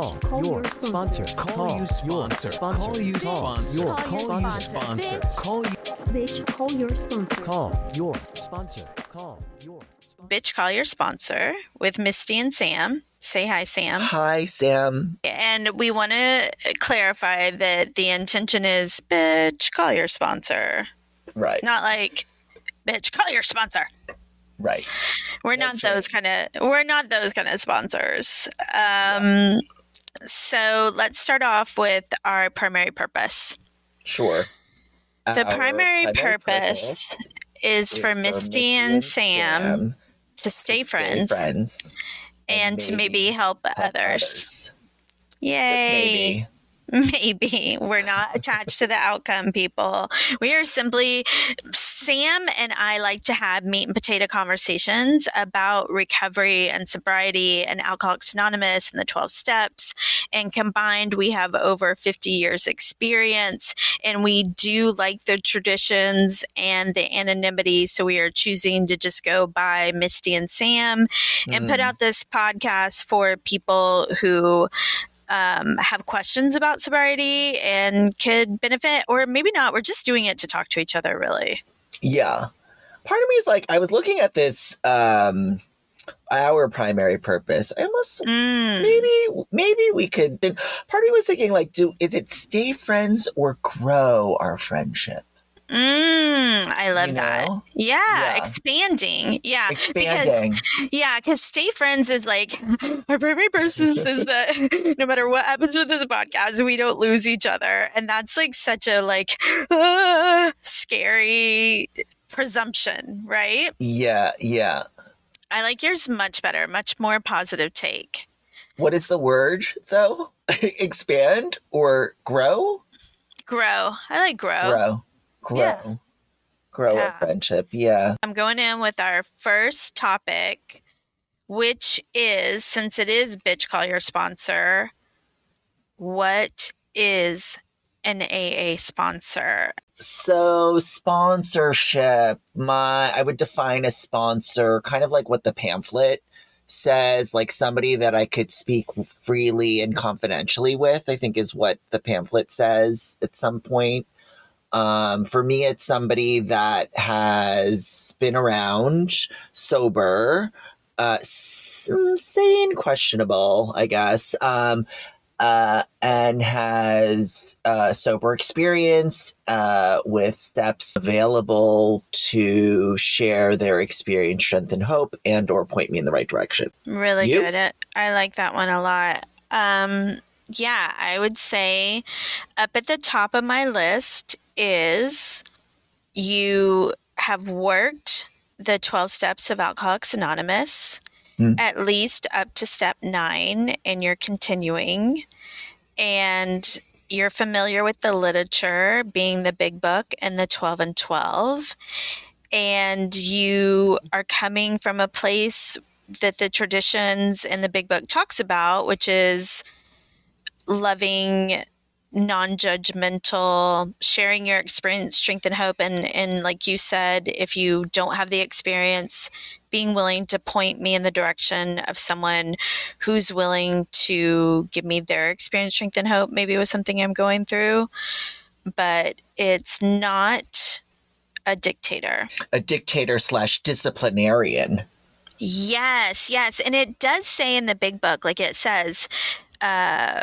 Call Call your your sponsor. Call you sponsor. Your Call you sponsor. your Call you sponsor. sponsor. Call you. Bitch, call your sponsor. Call your sponsor. Call your sponsor. Bitch Call Your Sponsor with Misty and Sam. Say hi, Sam. Hi, Sam. And we want to clarify that the intention is bitch, call your sponsor. Right, Not like bitch, call your sponsor. right. We're not That's right. those kind of we're not those kind of sponsors. Um so let's start off with our primary purpose. Sure. The Our primary purpose is, is for Misty and Sam, to stay to friends, friends, and to maybe help, help others. Just Yay. maybe. We're not attached to the outcome, people. We are simply, Sam and I like to have meat and potato conversations about recovery and sobriety and Alcoholics Anonymous and the 12 steps. And combined, we have over 50 years' experience. And we do like the traditions and the anonymity. So we are choosing to just go by Misty and Sam and put Mm. out this podcast for people who um, have questions about sobriety and could benefit, or maybe not. We're just doing it to talk to each other, really. Yeah. Part of me is like, I was looking at this, um, our primary purpose. I almost Mm. maybe maybe we could. Part of me was thinking like, do is it stay friends or grow our friendship? Mm, I love You that. Yeah, Yeah. expanding. Yeah, Expanding. yeah. Because stay friends is like our primary purpose is that no matter what happens with this podcast, we don't lose each other, and that's like such a like ah, scary presumption, right? yeah, yeah. I like yours much better, much more positive take. What is the word though? Expand or grow? Grow. I like grow. Grow. Grow. Yeah. Grow Yeah. our friendship. Yeah. I'm going in with our first topic, which is since it is Bitch Call Your Sponsor, what is an AA sponsor? So sponsorship, my I would define a sponsor kind of like what the pamphlet says, like somebody that I could speak freely and confidentially with, I think is what the pamphlet says at some point. Um, for me, it's somebody that has been around sober, uh, sane, questionable, I guess, um, uh, and has uh, sober experience uh, with steps available to share their experience, strength, and hope, and or point me in the right direction. Really You? good at I like that one a lot. Um yeah, I would say up at the top of my list is you have worked the 12 steps of Alcoholics Anonymous Hmm. at least up to step 9 and you're continuing and you're familiar with the literature being the big book and the 12 and 12 and you are coming from a place that the traditions and the big book talks about, which is loving, non-judgmental, sharing your experience, strength, and hope. And and like you said, if you don't have the experience, being willing to point me in the direction of someone who's willing to give me their experience, strength, and hope, maybe with something I'm going through. But it's not a dictator. A dictator slash disciplinarian. Yes, yes. And it does say in the big book, like it says, uh,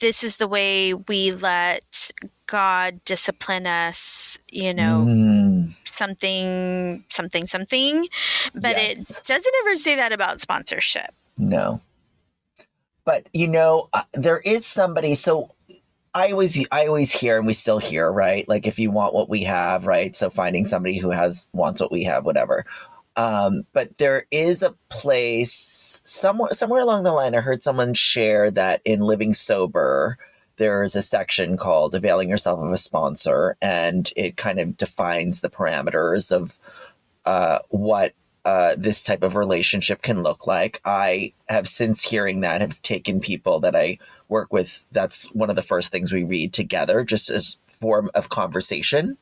this is the way we let God discipline us, you know, Mm, something, something, something. But Yes. it doesn't ever say that about sponsorship. no. But you know, uh, there is somebody. So I always, I always hear, and we still hear, right? Like if you want what we have, right? So finding somebody who has wants what we have, whatever. Um, but there is a place somewhere somewhere along the line. I heard someone share that in Living Sober, there's a section called "Availing Yourself of a Sponsor," and it kind of defines the parameters of uh, what uh, this type of relationship can look like. I have since hearing that have taken people that I work with. That's one of the first things we read together, just as form of conversation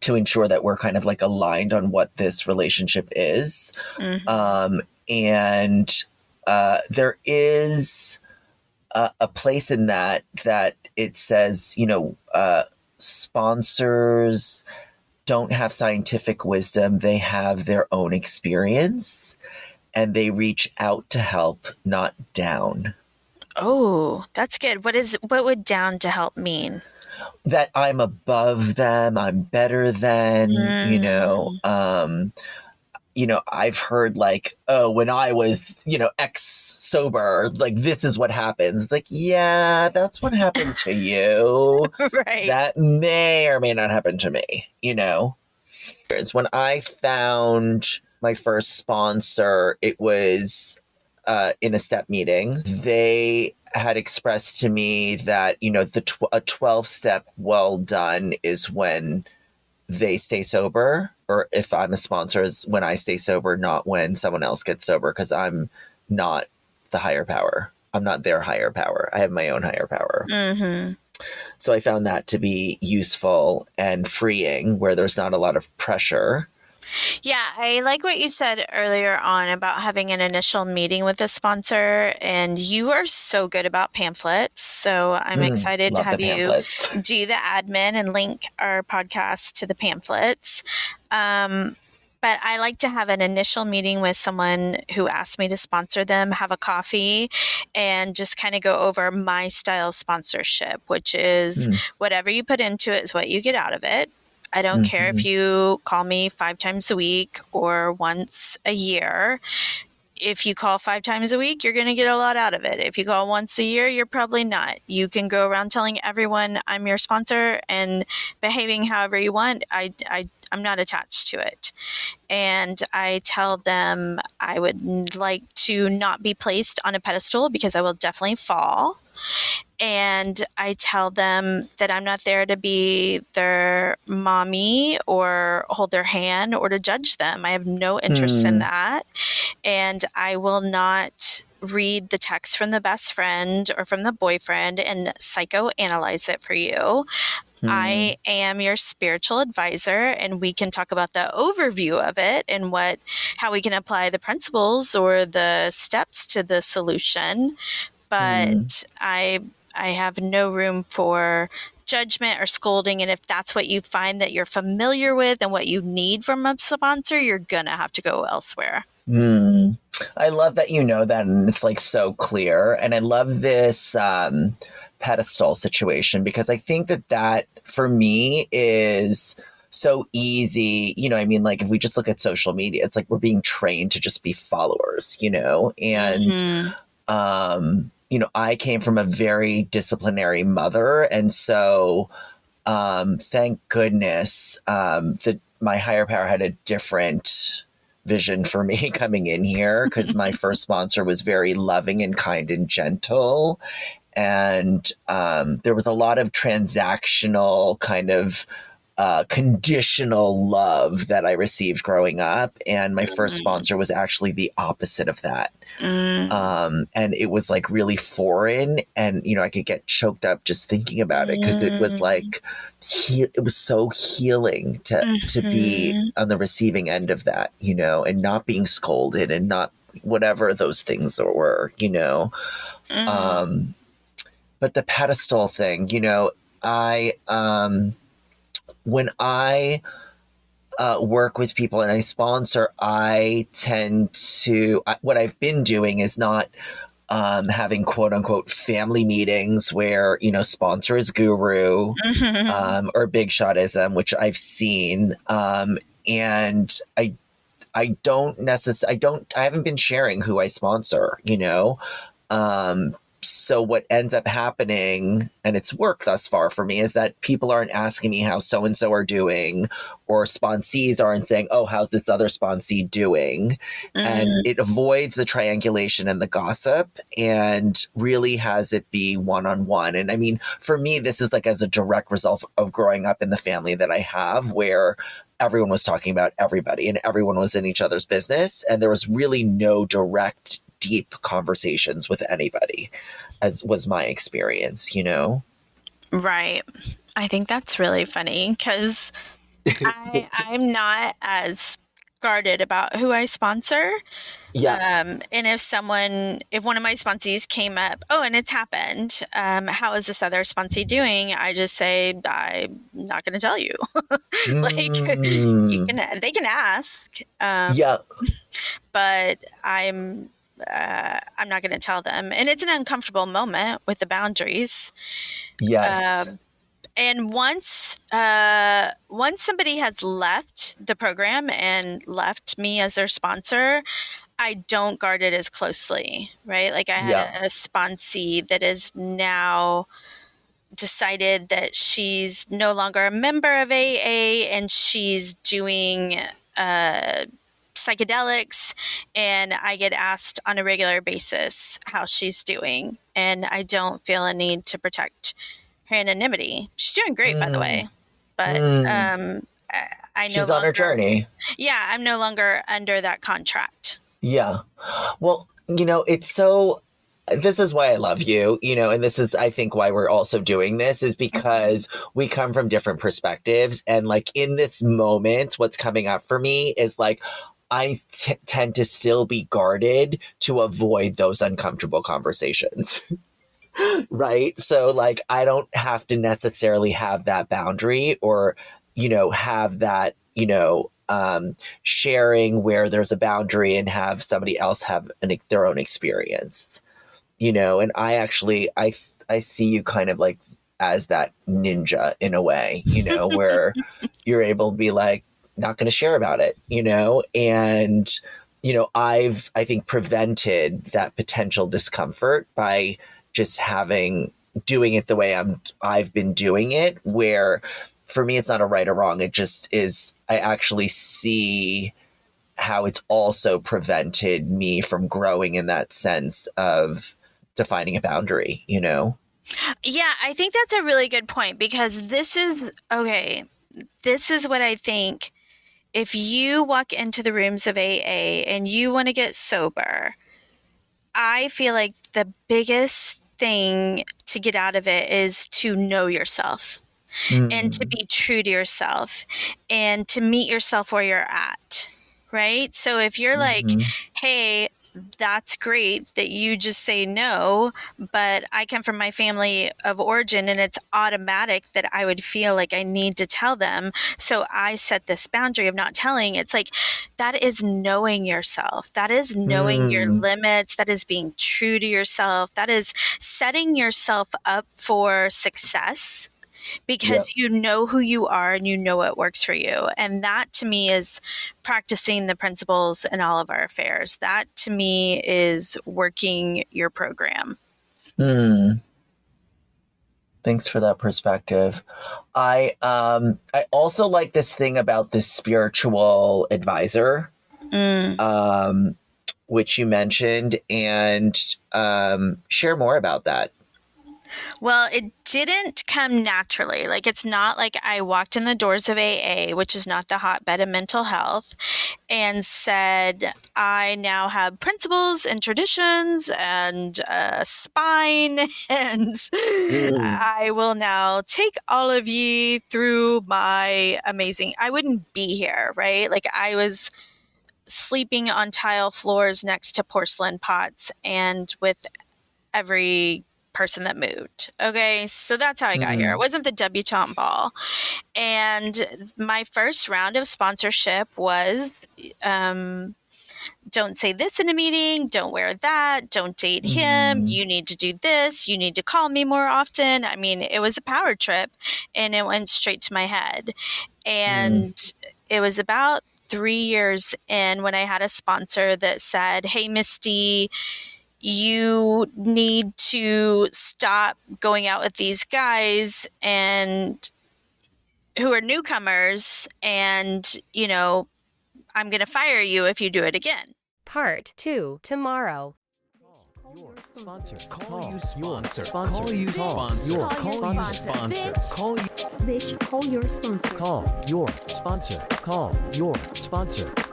to ensure that we're kind of like aligned on what this relationship is. Mhm. Um, and uh, there is a, a place in that that it says, you know, uh, sponsors don't have scientific wisdom; they have their own experience, and they reach out to help, not down. Oh, that's good. What is what would down to help mean? that I'm above them, I'm better than, you know, um you know, I've heard like, oh, when I was, you know, ex sober, like this is what happens. Like, yeah, that's what happened to you. right. That may or may not happen to me, you know. It's when I found my first sponsor, it was uh, in a step meeting. They had expressed to me that you know the tw- a 12 step well done is when they stay sober or if i'm a sponsor is when i stay sober not when someone else gets sober because i'm not the higher power. I'm not their higher power. I have my own higher power. Mm-hmm. so i found that to be useful and freeing where there's not a lot of pressure Yeah, I like what you said earlier on about having an initial meeting with a sponsor, and you are so good about pamphlets. So I'm Mm, excited to have you do the admin and link our podcast to the pamphlets. Um, but I like to have an initial meeting with someone who asked me to sponsor them, have a coffee, and just kind of go over my style sponsorship, which is Mm. whatever you put into it is what you get out of it. I don't care if mm-hmm. you call me five times a week or once a year. If you call five times a week, you're going to get a lot out of it. If you call once a year, you're probably not. You can go around telling everyone I'm your sponsor and behaving however you want. I, I, I'm not attached to it. And I tell them I would like to not be placed on a pedestal because I will definitely fall and I tell them that I'm not there to be their mommy or hold their hand or to judge them. I have no interest in Hmm. that. And I will not read the text from the best friend or from the boyfriend and psychoanalyze it for you. I am your spiritual advisor and we can talk about the overview of it and what how we can apply the principles or the steps to the solution. But I I have no room for judgment or scolding and if that's what you find that you're familiar with and what you need from a sponsor, you're going to have to go elsewhere. Hmm. I love that you know that, and it's like so clear. And I love this um, pedestal situation because I think that that for me is so easy. You know, I mean, like if we just look at social media, it's like we're being trained to just be followers, you know, and Mhm. um, you know, I came from a very disciplinary mother, and so um, thank goodness um, that my higher power had a different vision for me coming in here because my first sponsor was very loving and kind and gentle. And um, there was a lot of transactional kind of uh, conditional love that I received growing up. And my first Mhm. sponsor was actually the opposite of that Mm. um, and it was like really foreign and you know i could get choked up just thinking about it because it was Mm. like he, it was so healing to to be Mhm. on the receiving end of that you know and not being scolded and not whatever those things were you know Mm. um but the pedestal thing you know i um when i uh, work with people and I sponsor, I tend to, I, what I've been doing is not um, having quote unquote family meetings where, you know, sponsor is guru Mhm. um, or big shotism, which I've seen. Um, and I, I don't necessarily, I don't, I haven't been sharing who I sponsor, you know? Um, so what ends up happening, and it's worked thus far for me, is that people aren't asking me how so and so are doing, or sponsees aren't saying, "Oh, how's this other sponsee doing?" Mm. And it avoids the triangulation and the gossip, and really has it be one on one. And I mean, for me, this is like as a direct result of growing up in the family that I have, where everyone was talking about everybody and everyone was in each other's business, and there was really no direct deep conversations with anybody as was my experience you know Right. I think that's really funny because I I'm not as guarded about who I sponsor. Yeah. Um, and if someone, if one of my sponsees came up, oh, and it's happened, um, how is this other sponsee doing? I just say, I'm not going to tell you. like, you Mm. can, they can ask. Um, yeah. but I'm uh, I'm not going to tell them, and it's an uncomfortable moment with the boundaries. Yes. Um, and once uh, once somebody has left the program and left me as their sponsor, I don't guard it as closely, right? Like I had Yeah. a sponsee that is now decided that she's no longer a member of AA and she's doing uh, psychedelics, and I get asked on a regular basis how she's doing, and I don't feel a need to protect her anonymity. She's doing great, by the Mm. way, but Mm. um, I, I no She's on her journey. Yeah, I'm no longer under that contract. Yeah. Well, you know, it's so this is why I love you, you know, and this is I think why we're also doing this is because we come from different perspectives and like in this moment what's coming up for me is like I t- tend to still be guarded to avoid those uncomfortable conversations. right? So like I don't have to necessarily have that boundary or you know have that, you know, um sharing where there's a boundary and have somebody else have an, their own experience you know and i actually i i see you kind of like as that ninja in a way you know where you're able to be like not going to share about it you know and you know i've i think prevented that potential discomfort by just having doing it the way i'm i've been doing it where for me it's not a right or wrong it just is i actually see how it's also prevented me from growing in that sense of defining a boundary you know Yeah, I think that's a really good point because this is okay. This is what I think. If you walk into the rooms of AA and you want to get sober, I feel like the biggest thing to get out of it is to know yourself and to be true to yourself and to meet yourself where you're at. Right. So if you're like, Mhm. hey, that's great that you just say no, but I come from my family of origin and it's automatic that I would feel like I need to tell them. So I set this boundary of not telling. It's like that is knowing yourself. That is knowing your Mm. limits. That is being true to yourself. That is setting yourself up for success because you know who you are and you know what works for you. And that to me is practicing the principles in all of our affairs. That to me is working your program. Hmm. Thanks for that perspective. I um I also like this thing about this spiritual advisor, Mm. um, which you mentioned, and um, share more about that. Well, it didn't come naturally. Like, it's not like I walked in the doors of AA, which is not the hotbed of mental health, and said, I now have principles and traditions and a spine, and mm. I will now take all of ye through my amazing. I wouldn't be here, right? Like, I was sleeping on tile floors next to porcelain pots and with every person that moved. Okay, so that's how I got here. It wasn't the debutante ball. And my first round of sponsorship was um, don't say this in a meeting, don't wear that, don't date him, Mhm. you need to do this, you need to call me more often. I mean, it was a power trip and it went straight to my head. And it was about three years in when I had a sponsor that said, Hey, Misty, you need to stop going out with these guys and who are newcomers and you know i'm going to fire you if you do it again Part 2 tomorrow. Your sponsor. Call Call you your sponsor. sponsor. Call you sponsor. Your Call you sponsor. sponsor. Call you Bitch, call your sponsor. Call your sponsor. Call your sponsor.